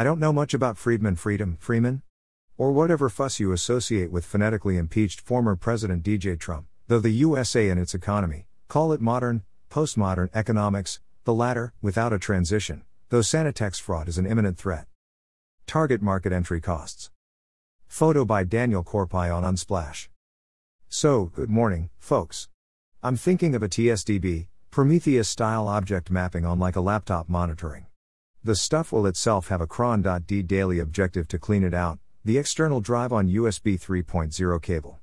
I don't know much about Friedman Freedom, Freeman? Or whatever fuss you associate with phonetically impeached former President DJ Trump, though the USA and its economy, call it modern, postmodern economics, the latter, without a transition, though Sanitex fraud is an imminent threat. Target market entry costs. Photo by Daniel Korpai on Unsplash. So, good morning, folks. I'm thinking of a TSDB, Prometheus style object mapping on like a laptop monitoring. The stuff will itself have a cron.d daily objective to clean it out, the external drive on USB 3.0 cable.